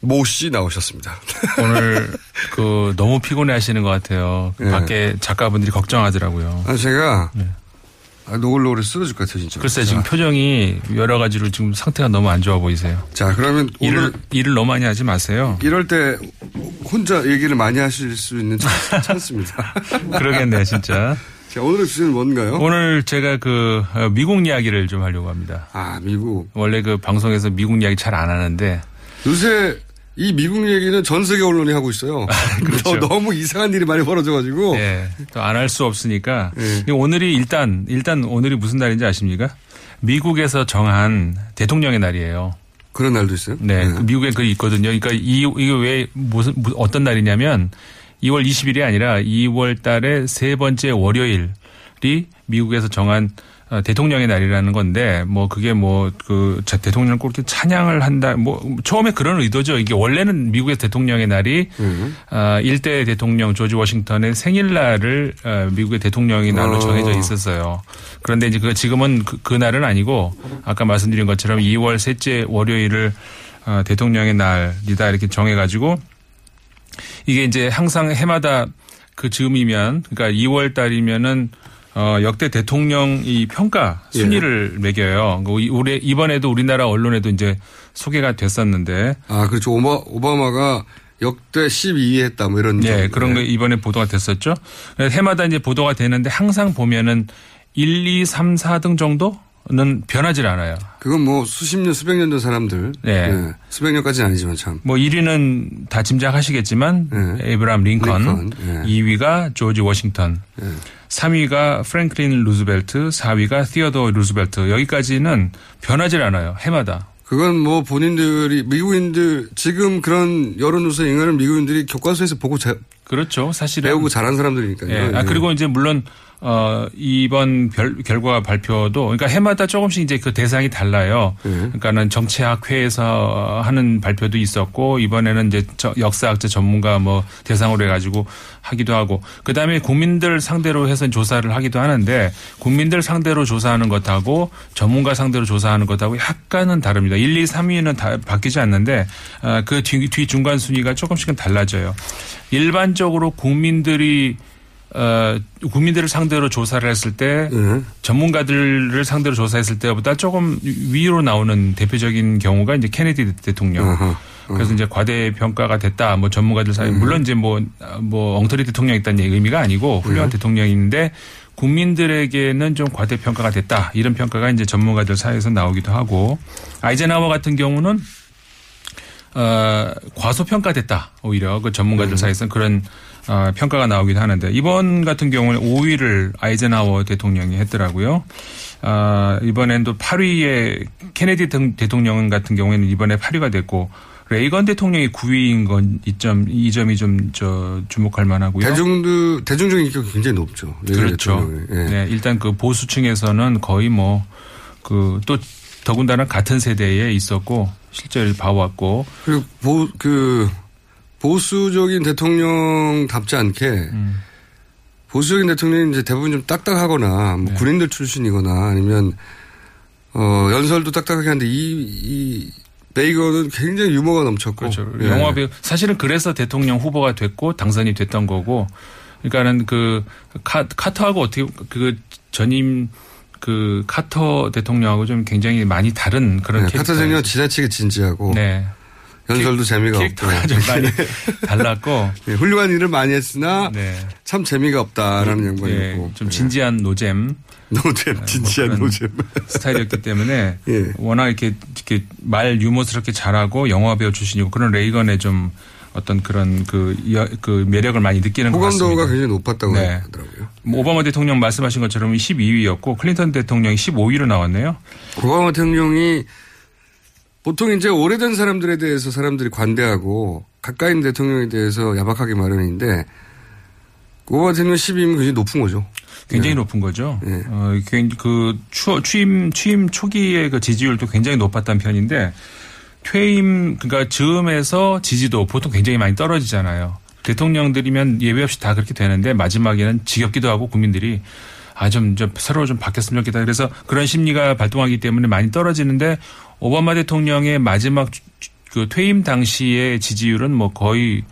모 씨 나오셨습니다. 오늘 그 너무 피곤해 하시는 것 같아요. 그 네. 밖에 작가분들이 걱정하더라고요. 아, 제가 아, 노골노골 쓰러질 것 같아요, 진짜. 글쎄 지금 표정이 여러 가지로 지금 상태가 너무 안 좋아 보이세요. 자, 그러면 일을, 오늘 일을 너무 많이 하지 마세요. 이럴 때 혼자 얘기를 많이 하실 수 있는 찬- 찬스입니다. 그러겠네요, 진짜. 자, 오늘의 주제는 뭔가요? 오늘 제가 그 어, 미국 이야기를 좀 하려고 합니다. 아, 미국. 원래 그 방송에서 미국 이야기 잘 안 하는데 요새 이 미국 얘기는 전 세계 언론이 하고 있어요. 그렇죠. 너- 너무 이상한 일이 많이 벌어져가지고. 예, 또안 할 수 없으니까 오늘이 일단 일단 오늘이 무슨 날인지 아십니까? 미국에서 정한 대통령의 날이에요. 그런 날도 있어요? 네, 그 미국에 그 있거든요. 그러니까 이 이게 왜 무슨 무- 어떤 날이냐면 2월 20일이 아니라 2월 달의 세 번째 월요일이 미국에서 정한 어, 대통령의 날이라는 건데 뭐 그게 뭐 그 대통령을 꼭 이렇게 찬양을 한다 뭐 처음에 그런 의도죠. 이게 원래는 미국의 대통령의 날이 아, 일대 대통령 조지 워싱턴의 생일날을 어, 미국의 대통령의 날로 어. 정해져 있었어요. 그런데 이제 그 지금은 그, 그 날은 아니고 아까 말씀드린 것처럼 2월 셋째 월요일을 어, 대통령의 날이다 이렇게 정해가지고 이게 이제 항상 해마다 그 즈음이면 그러니까 2월 달이면은 어, 역대 대통령 이 평가 예. 순위를 매겨요. 그 이- 올해 이번에도 우리나라 언론에도 이제 소개가 됐었는데 아, 그렇죠. 오바, 오바마가 역대 12위 했다, 뭐 이런. 예, 점. 그런 거 이번에 보도가 됐었죠. 해마다 이제 보도가 되는데 항상 보면은 1, 2, 3, 4등 정도 는 변하질 않아요. 그건 뭐 수십 년, 수백 년 된 사람들. 네. 예, 수백 년까지는 아니지만 참. 뭐 1위는 다 짐작하시겠지만 에이브람 링컨, 링컨, 예. 2위가 조지 워싱턴, 3위가 프랭클린 루즈벨트, 4위가 시어도어 루즈벨트. 여기까지는 변하질 않아요. 해마다. 그건 뭐 본인들이 미국인들 지금 그런 여론 조사 인간을 미국인들이 교과서에서 보고 자, 그렇죠. 사실은 배우고 잘한 사람들이니까요. 예. 아, 예. 그리고 이제 물론 어, 이번 별, 결과 발표도 그러니까 해마다 조금씩 이제 그 대상이 달라요. 예. 그러니까는 정치학회에서 하는 발표도 있었고 이번에는 이제 저- 역사학자 전문가 뭐 대상으로 해가지고 하기도 하고 그 다음에 국민들 상대로 해서 조사를 하기도 하는데 국민들 상대로 조사하는 것하고 전문가 상대로 조사하는 것하고 약간은 다릅니다. 1, 2, 3위는 다 바뀌지 않는데 아, 그 뒤, 뒤 중간 순위가 조금씩은 달라져요. 일반적으로 국민들이 어, 국민들을 상대로 조사를 했을 때 예. 전문가들을 상대로 조사했을 때보다 조금 위로 나오는 대표적인 경우가 이제 케네디 대통령. 어허, 그래서 이제 과대 평가가 됐다. 뭐 전문가들 사이 물론 이제 뭐뭐 엉터리 대통령이 있다는 의미가 아니고 훌륭한 대통령인데 국민들에게는 좀 과대 평가가 됐다. 이런 평가가 이제 전문가들 사이에서 나오기도 하고 아이젠하워 같은 경우는 어, 과소평가됐다. 오히려 그 전문가들 사이에서는 그런 어, 평가가 나오기도 하는데 이번 같은 경우는 5위를 아이젠하워 대통령이 했더라고요. 아, 이번엔 또 8위에 케네디 등- 대통령 같은 경우에는 이번에 8위가 됐고 레이건 대통령이 9위인 건 이 점, 이 점이 좀 저 주목할 만하고요. 대중도 대중적인 인기가 굉장히 높죠. 그렇죠. 예. 네, 일단 그 보수층에서는 거의 뭐 그 또 더군다나 같은 세대에 있었고 실제를 봐왔고 그리고 보, 그 보수적인 대통령답지 않게 음. 보수적인 대통령이 이제 대부분 좀 딱딱하거나 네. 뭐 군인들 출신이거나 아니면 어 연설도 딱딱하게 하는데 이, 이 베이건은 굉장히 유머가 넘쳤고 그렇죠. 예. 영화 배우 사실은 그래서 대통령 후보가 됐고 당선이 됐던 거고 그러니까는 그 카, 카터하고 어떻게 그 전임 그 카터 대통령하고 좀 굉장히 많이 다른 그런 네. 카터 대통령 지나치게 진지하고 네. 연설도 재미가 캐릭터가 없고 좀 많이 달랐고 예, 훌륭한 일을 많이 했으나 참 재미가 없다라는 양반이었고 네, 예. 좀 진지한 노잼. 노잼, 진지한 그런 노잼. 스타일이었기 때문에 예. 워낙 이렇게, 이렇게 말 유머스럽게 잘하고 영화 배우 출신이고 그런 레이건의 좀 어떤 그런 그, 여- 그 매력을 많이 느끼는 것 같습니다. 호감도가 굉장히 높았다고 네. 하더라고요. 뭐 오바마 대통령 말씀하신 것처럼 12위였고 클린턴 대통령이 15위로 나왔네요. 오바마 대통령이 보통 이제 오래된 사람들에 대해서 사람들이 관대하고 가까이 있는 대통령에 대해서 야박하게 마련인데 오바마 대통령 12위면 굉장히 높은 거죠. 굉장히 높은 거죠. 어, 굉- 그 추, 취임 취임 초기의 그 지지율도 굉장히 높았던 편인데 퇴임 그러니까 즈음에서 지지도 보통 굉장히 많이 떨어지잖아요. 대통령들이면 예외 없이 다 그렇게 되는데 마지막에는 지겹기도 하고 국민들이 아, 좀, 좀 새로 좀 바뀌었으면 좋겠다. 그래서 그런 심리가 발동하기 때문에 많이 떨어지는데 오바마 대통령의 마지막 그 퇴임 당시의 지지율은 뭐 거의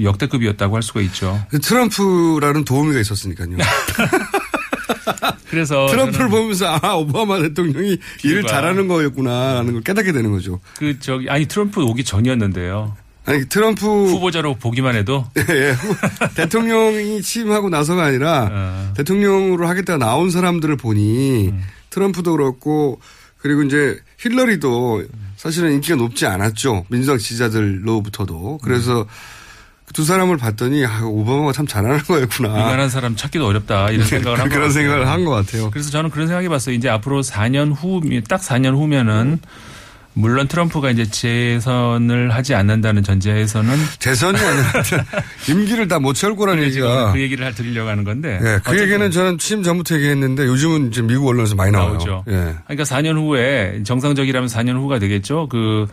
역대급이었다고 할 수가 있죠. 트럼프라는 도우미가 있었으니까요. 그래서 트럼프를 보면서 아 오바마 대통령이 일을 잘하는 거였구나라는 걸 깨닫게 되는 거죠. 그 저기 아니 트럼프 오기 전이었는데요. 아니 트럼프 후보자로 보기만 해도 예, 후- 대통령이 취임하고 나서가 아니라 어. 대통령으로 하겠다 나온 사람들을 보니 음. 트럼프도 그렇고 그리고 이제 힐러리도 사실은 인기가 높지 않았죠 민주당 지지자들로부터도 그래서 음. 두 사람을 봤더니 아, 오바마가 참 잘하는 거였구나. 이만한 사람 찾기도 어렵다 이런 생각을 한 그런. 생각을 한 것 같아요. 그래서 저는 그런 생각해 봤어요. 이제 앞으로 4년 후, 딱 4년 후면은 물론 트럼프가 이제 재선을 하지 않는다는 전제에서는 재선이 아니라 임기를 다 못 채울 거라는 얘기가 그 얘기를 드리려고 하는 건데. 예, 그 얘기는 저는 취임 전부터 얘기했는데 요즘은 이제 미국 언론에서 많이 나와요. 나오죠. 예. 그러니까 4년 후에 정상적이라면 4년 후가 되겠죠. 그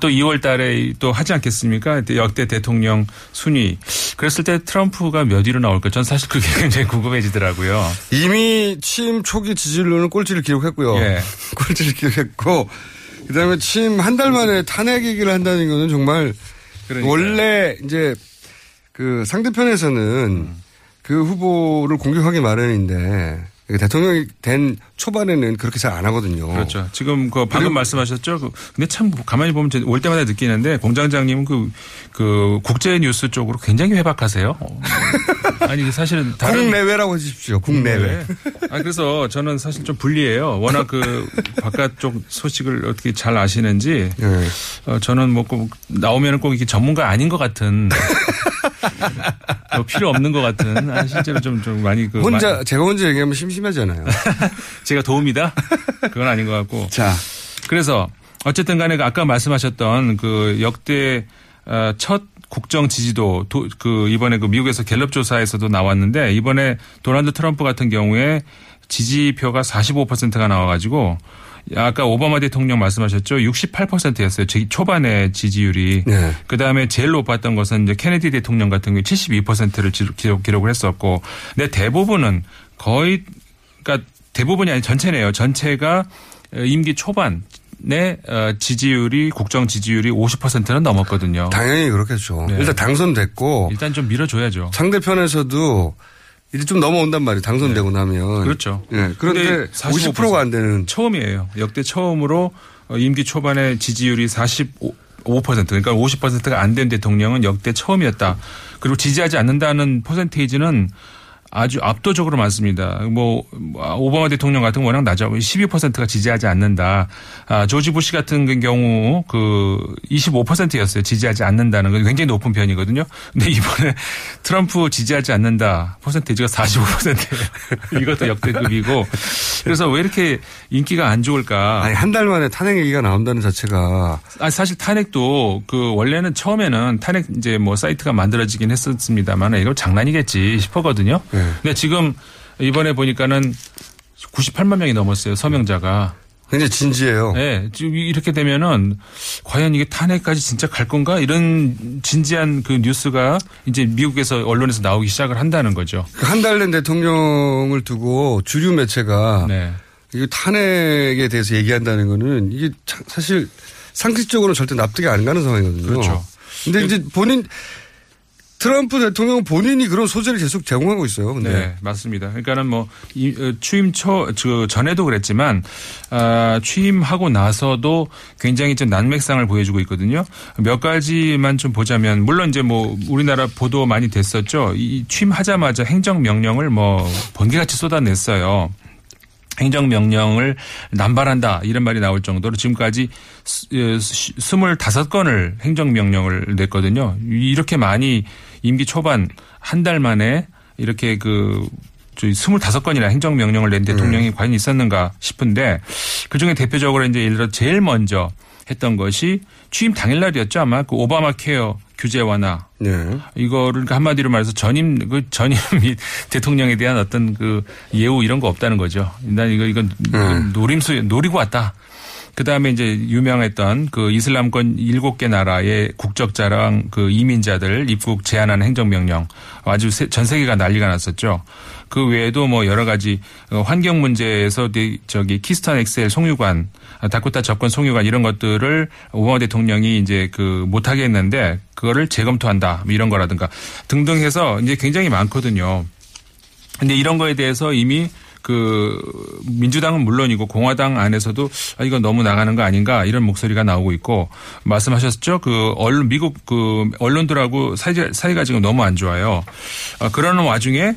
또 2월 달에 또 하지 않겠습니까? 역대 대통령 순위. 그랬을 때 트럼프가 몇 위로 나올까? 전 사실 그게 굉장히 궁금해지더라고요. 이미 취임 초기 지지율로는 꼴찌를 기록했고요. 예. 꼴찌를 기록했고 그다음에 취임 한 달 만에 탄핵 얘기를 한다는 거는 정말 그러니까요. 원래 이제 그 상대편에서는 그 후보를 공격하기 마련인데 대통령이 된 초반에는 그렇게 잘 안 하거든요. 그렇죠. 지금 그 방금 말씀하셨죠. 그 근데 참 가만히 보면 저- 올 때마다 느끼는데 공장장님은 그, 그 국제 뉴스 쪽으로 굉장히 회박하세요. 어. 아니 사실은 다른 국내외라고 해주십시오. 국내외. 아 그래서 저는 사실 좀 불리해요. 워낙 그 바깥쪽 소식을 어떻게 잘 아시는지 네. 어, 저는 뭐 꼭 나오면은 꼭 이게 전문가 아닌 것 같은 뭐 필요 없는 것 같은 아, 실제로 좀 좀 많이 그 혼자 제가 혼자 얘기하면 심심하잖아요. 제가 도움이다? 그건 아닌 것 같고. 자. 그래서 어쨌든 간에 그 아까 말씀하셨던 그 역대 어, 첫 국정 지지도 도- 그 이번에 그 미국에서 갤럽 조사에서도 나왔는데 이번에 도널드 트럼프 같은 경우에 지지표가 45%가 나와가지고 아까 오바마 대통령 말씀하셨죠. 68%였어요. 초반에 지지율이. 네. 그 다음에 제일 높았던 것은 이제 케네디 대통령 같은 경우에 72%를 기록, 기록을 했었고. 근데 대부분은 거의, 그러니까 대부분이 아니 전체네요. 전체가 임기 초반에 어, 지지율이 국정 지지율이 50%는 넘었거든요. 당연히 그렇겠죠. 네. 일단 당선됐고 일단 좀 밀어줘야죠. 상대편에서도 이제 좀 넘어온단 말이에요. 당선되고 나면. 그렇죠. 예. 그런데 근데 50%가 안 되는 처음이에요. 역대 처음으로 어, 임기 초반에 지지율이 45 5% 그러니까 50%가 안 된 대통령은 역대 처음이었다. 그리고 지지하지 않는다는 퍼센테이지는 아주 압도적으로 많습니다. 뭐 오바마 대통령 같은 건 워낙 낮아 12%가 지지하지 않는다. 아, 조지 부시 같은 경우 그 25%였어요. 지지하지 않는다는 건 굉장히 높은 편이거든요. 근데 이번에 트럼프 지지하지 않는다 퍼센테이지가 45%예요. 이것도 역대급이고. 그래서 왜 이렇게 인기가 안 좋을까? 아니 한 달 만에 탄핵 얘기가 나온다는 자체가 아, 사실 탄핵도 그 원래는 처음에는 탄핵 이제 뭐 사이트가 만들어지긴 했었습니다만 이거 장난이겠지 싶었거든요. 네. 근데 지금 이번에 보니까는 98만 명이 넘었어요. 서명자가. 굉장히 진지해요. 네. 지금 이렇게 되면은 과연 이게 탄핵까지 진짜 갈 건가? 이런 진지한 그 뉴스가 이제 미국에서 언론에서 나오기 시작을 한다는 거죠. 한 달 된 대통령을 두고 주류 매체가 네. 이게 탄핵에 대해서 얘기한다는 거는 이게 차- 사실 상식적으로 절대 납득이 안 가는 상황이거든요. 그렇죠. 근데 이제 본인 트럼프 대통령 본인이 그런 소재를 계속 제공하고 있어요. 근데 네, 맞습니다. 그러니까는 뭐 이, 어, 취임 초, 저 전에도 그랬지만 아, 취임하고 나서도 굉장히 좀 난맥상을 보여주고 있거든요. 몇 가지만 좀 보자면 물론 이제 뭐 우리나라 보도 많이 됐었죠. 이 취임하자마자 행정 명령을 뭐 번개같이 쏟아냈어요. 행정명령을 남발한다 이런 말이 나올 정도로 지금까지 스- 예, 스- 25건을 행정명령을 냈거든요. 이렇게 많이 임기 초반 한 달 만에 이렇게 그 저희 25건이나 행정명령을 낸 대통령이 과연 있었는가 싶은데 그중에 대표적으로 이제 예를 들어 제일 먼저 했던 것이 취임 당일날이었죠 아마 그 오바마 케어 규제 완화 네. 이거를 그러니까 한마디로 말해서 전임 그 전임 및 대통령에 대한 어떤 그 예우 이런 거 없다는 거죠. 난 이거 이건 노림수 노리고 왔다. 그 다음에 이제 유명했던 그 이슬람권 일곱 개 나라의 국적자랑 그 이민자들 입국 제한하는 행정명령 아주 세- 전 세계가 난리가 났었죠. 그 외에도 뭐 여러 가지 어, 환경 문제에서 네, 저기 키스턴 엑셀 송유관, 아, 다코타 접근 송유관 이런 것들을 오바마 대통령이 이제 그 못하게 했는데 그거를 재검토한다 뭐 이런 거라든가 등등 해서 이제 굉장히 많거든요. 근데 이런 거에 대해서 이미 그 민주당은 물론이고 공화당 안에서도 아 이거 너무 나가는 거 아닌가 이런 목소리가 나오고 있고 말씀하셨죠 그 언론 미국 그 언론들하고 사이 사이가 지금 너무 안 좋아요. 어, 그러는 와중에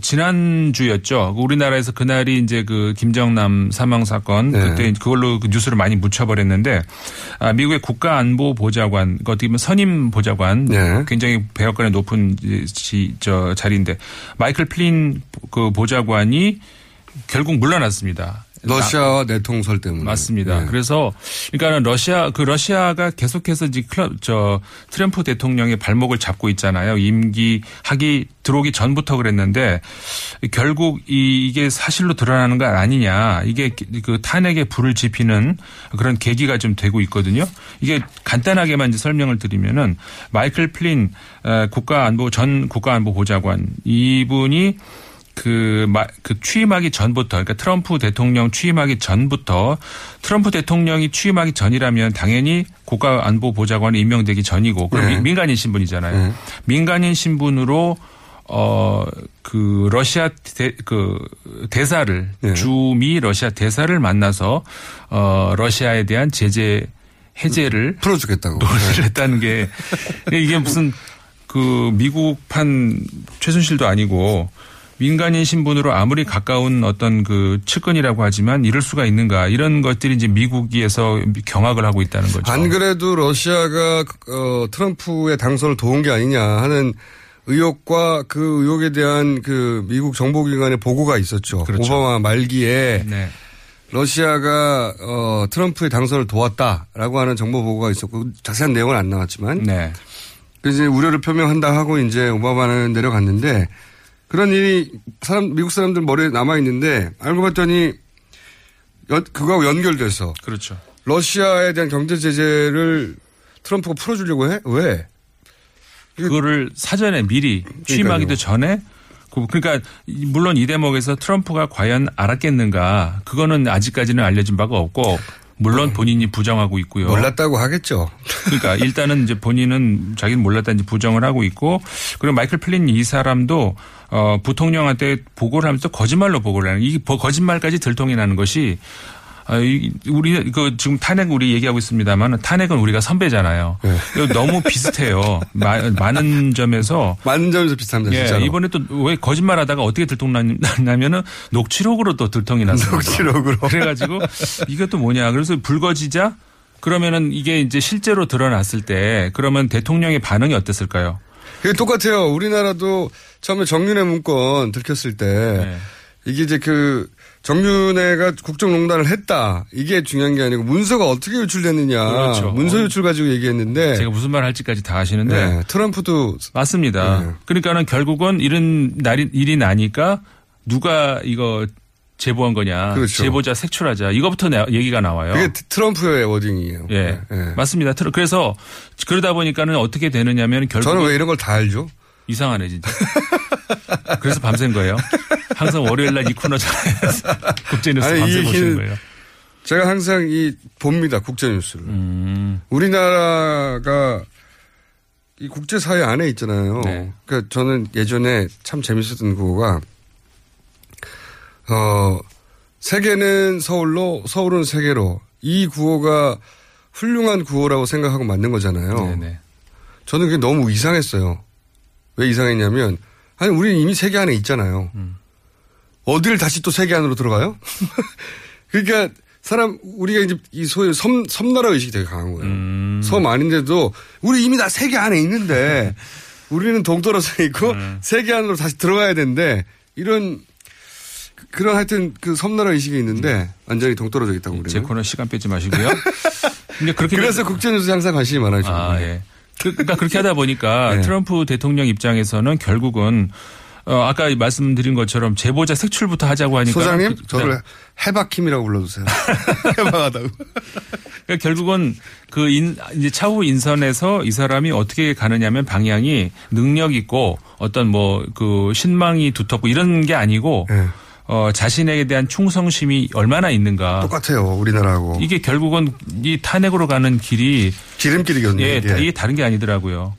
지난주였죠. 우리나라에서 그날이 이제 그 김정남 사망 사건 네. 그때 그걸로 그 뉴스를 많이 묻혀버렸는데 아, 미국의 국가안보보좌관 그 어떻게 보면 선임 보좌관 네. 굉장히 백악관에 높은 지- 저 자리인데 마이클 플린 그 보좌관이 결국 물러났습니다. 러시아와 내통설 때문에. 맞습니다. 네. 그래서 그러니까는 러시아 그 러시아가 계속해서 지금 클럽 저 트럼프 대통령의 발목을 잡고 있잖아요. 임기 하기 들어오기 전부터 그랬는데 결국 이, 이게 사실로 드러나는 거 아니냐. 이게 그 탄핵에 불을 지피는 그런 계기가 좀 되고 있거든요. 이게 간단하게만 이제 설명을 드리면은 마이클 플린 어, 국가안보 전 국가안보 보좌관 이분이 그, 마, 그 취임하기 전부터, 그러니까 트럼프 대통령 취임하기 전부터 트럼프 대통령이 취임하기 전이라면 당연히 국가안보보좌관이 임명되기 전이고, 그럼 네. 미- 민간인 신분이잖아요. 네. 민간인 신분으로 어, 그, 러시아 대, 그, 대사를, 네. 주미 러시아 대사를 만나서, 어, 러시아에 대한 제재 해제를 풀어주겠다고. 노력을 했다는 게 이게 무슨 그 미국판 최순실도 아니고 민간인 신분으로 아무리 가까운 어떤 그 측근이라고 하지만 이럴 수가 있는가 이런 것들이 이제 미국에서 경악을 하고 있다는 거죠. 안 그래도 러시아가 어, 트럼프의 당선을 도운 게 아니냐 하는 의혹과 그 의혹에 대한 그 미국 정보기관의 보고가 있었죠. 그렇죠. 오바마 말기에 네. 러시아가 어, 트럼프의 당선을 도왔다라고 하는 정보 보고가 있었고 자세한 내용은 안 나왔지만 네. 그 이제 우려를 표명한다 하고 이제 오바마는 내려갔는데 그런 일이 사람 미국 사람들 머리에 남아 있는데 알고 봤더니 연, 그거하고 연결돼서 그렇죠. 러시아에 대한 경제 제재를 트럼프가 풀어주려고 해? 왜? 그거를 사전에 미리 취임하기도 전에 그- 그러니까 물론 이 대목에서 트럼프가 과연 알았겠는가 그거는 아직까지는 알려진 바가 없고 물론 본인이 부정하고 있고요. 몰랐다고 하겠죠. 그러니까 일단은 이제 본인은 자기는 몰랐다는지 부정을 하고 있고 그리고 마이클 플린 이 사람도 어 부통령한테 보고를 하면서 거짓말로 보고를 하는 이 버- 거짓말까지 들통이 나는 것이 아, 이- 우리 그 지금 탄핵 우리 얘기하고 있습니다만 탄핵은 우리가 선배잖아요. 이거 너무 비슷해요. 마- 많은 점에서 많은 점에서 비슷합니다. 예. 이번에 또 왜 거짓말하다가 어떻게 들통났냐면은 녹취록으로 또 들통이 났어요. 녹취록으로. 그래가지고 이게 또 뭐냐. 그래서 불거지자 그러면은 이게 이제 실제로 드러났을 때 그러면 대통령의 반응이 어땠을까요? 그게 똑같아요. 우리나라도 처음에 정윤회 문건 들켰을 때 네. 이게 이제 그 정윤회가 국정농단을 했다. 이게 중요한 게 아니고 문서가 어떻게 유출됐느냐. 그렇죠. 문서 유출 가지고 얘기했는데 제가 무슨 말 할지까지 다 아시는데 네, 트럼프도 맞습니다. 네. 그러니까는 결국은 이런 날이 일이 나니까 누가 이거 제보한 거냐. 그렇죠. 제보자 색출하자. 이거부터 나- 얘기가 나와요. 그게 트럼프의 워딩이에요. 예. 네. 맞습니다. 트러- 그래서 그러다 보니까는 어떻게 되느냐면 결국 저는 왜 이런 걸 다 알죠? 이상하네 진짜. 그래서 밤샌 거예요. 항상 월요일 날 이 코너 전에 국제뉴스 아니, 밤새 이 보시는 길- 거예요. 제가 항상 이 봅니다 국제뉴스를. 음. 우리나라가 이 국제사회 안에 있잖아요. 네. 그러니까 저는 예전에 참 재밌었던 구호가 어 세계는 서울로 서울은 세계로 이 구호가 훌륭한 구호라고 생각하고 만든 거잖아요. 네네. 저는 그게 너무 이상했어요. 왜 이상했냐면 아니 우리는 이미 세계 안에 있잖아요. 음. 어디를 다시 또 세계 안으로 들어가요? 그러니까 사람 우리가 이제 이 소위 섬 섬나라 의식이 되게 강한 거예요. 음. 섬 아닌데도 우리 이미 다 세계 안에 있는데 우리는 동떨어져 있고 음. 세계 안으로 다시 들어가야 되는데 이런 그- 그런 하여튼 그 섬나라 의식이 있는데 완전히 동떨어져 있다고 제 그래요. 코너 시간 빼지 마시고요. 근데 그렇게 그래서 국제 뉴스 항상 관심이 많아요. 아, 예. 그- 그러니까 그렇게 하다 보니까 네. 트럼프 대통령 입장에서는 결국은 어, 아까 말씀드린 것처럼 제보자 색출부터 하자고 하니까 소장님, 그- 저를 해박킴이라고 불러주세요. 해박하다고. 그러니까 결국은 그 인, 이제 차후 인선에서 이 사람이 어떻게 가느냐면 방향이 능력 있고 어떤 뭐 그 신망이 두텁고 이런 게 아니고 네. 어, 자신에 대한 충성심이 얼마나 있는가. 똑같아요, 우리나라하고. 이게 결국은 이 탄핵으로 가는 길이 지름길이거든요. 예, 이게. 이게 다른 게 아니더라고요.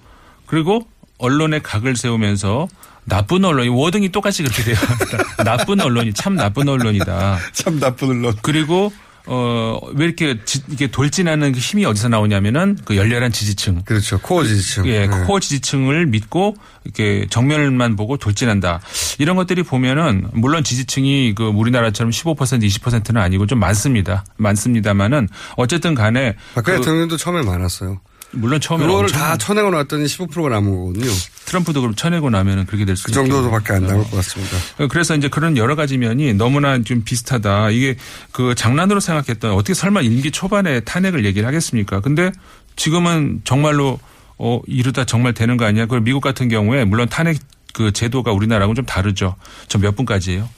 그리고 언론에 각을 세우면서 나쁜 언론이 wording이 똑같이 그렇게 돼요. 나쁜 언론이 참 나쁜 언론이다. 참 나쁜 언론. 그리고 어, 왜 이렇게 지, 이게 돌진하는 그 힘이 어디서 나오냐면은 그 열렬한 지지층. 그렇죠. core 지지층. 예, 네. 코어 지지층을 믿고 이렇게 정면만 보고 돌진한다. 이런 것들이 보면은 물론 지지층이 그 우리나라처럼 15% 20%는 아니고 좀 많습니다. 많습니다만은 어쨌든 간에 박근혜 그 대통령도 처음에 많았어요. 물론 처음에 그거를 다 쳐내고 났더니 15%가 남은 거거든요. 트럼프도 그럼 쳐내고 나면은 그렇게 될그 수도 정도밖에 안 남을 것 같습니다. 그래서 이제 그런 여러 가지 면이 너무나 좀 비슷하다. 이게 그 장난으로 생각했던 어떻게 설마 임기 초반에 탄핵을 얘기를 하겠습니까? 근데 지금은 정말로 어 이러다 정말 되는 거 아니야? 그 미국 같은 경우에 물론 탄핵 그 제도가 우리나라하고는 좀 다르죠. 저 몇 분까지예요?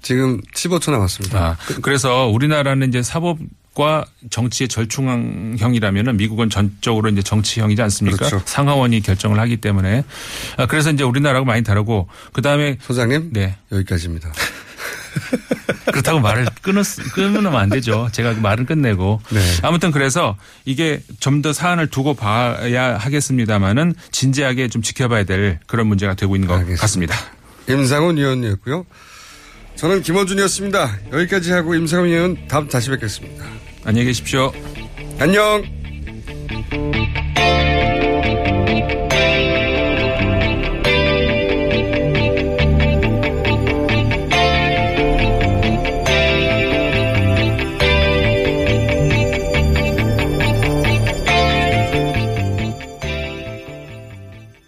지금 15초 남았습니다. 아, 그래서 우리나라는 이제 사법 과 정치의 절충형이라면은 미국은 전적으로 이제 정치형이지 않습니까? 그렇죠. 상하원이 결정을 하기 때문에 아, 그래서 이제 우리나라하고 많이 다르고 그 다음에 소장님 네 여기까지입니다. 그렇다고 말을 끊었, 끊으면 안 되죠. 제가 그 말을 끝내고. 네. 아무튼 그래서 이게 좀 더 사안을 두고 봐야 하겠습니다만은 진지하게 좀 지켜봐야 될 그런 문제가 되고 있는 것 같습니다. 임상훈 의원이었고요. 저는 김원준이었습니다. 여기까지 하고 임상훈 의원 다음 다시 뵙겠습니다. 안녕히 계십시오. 안녕.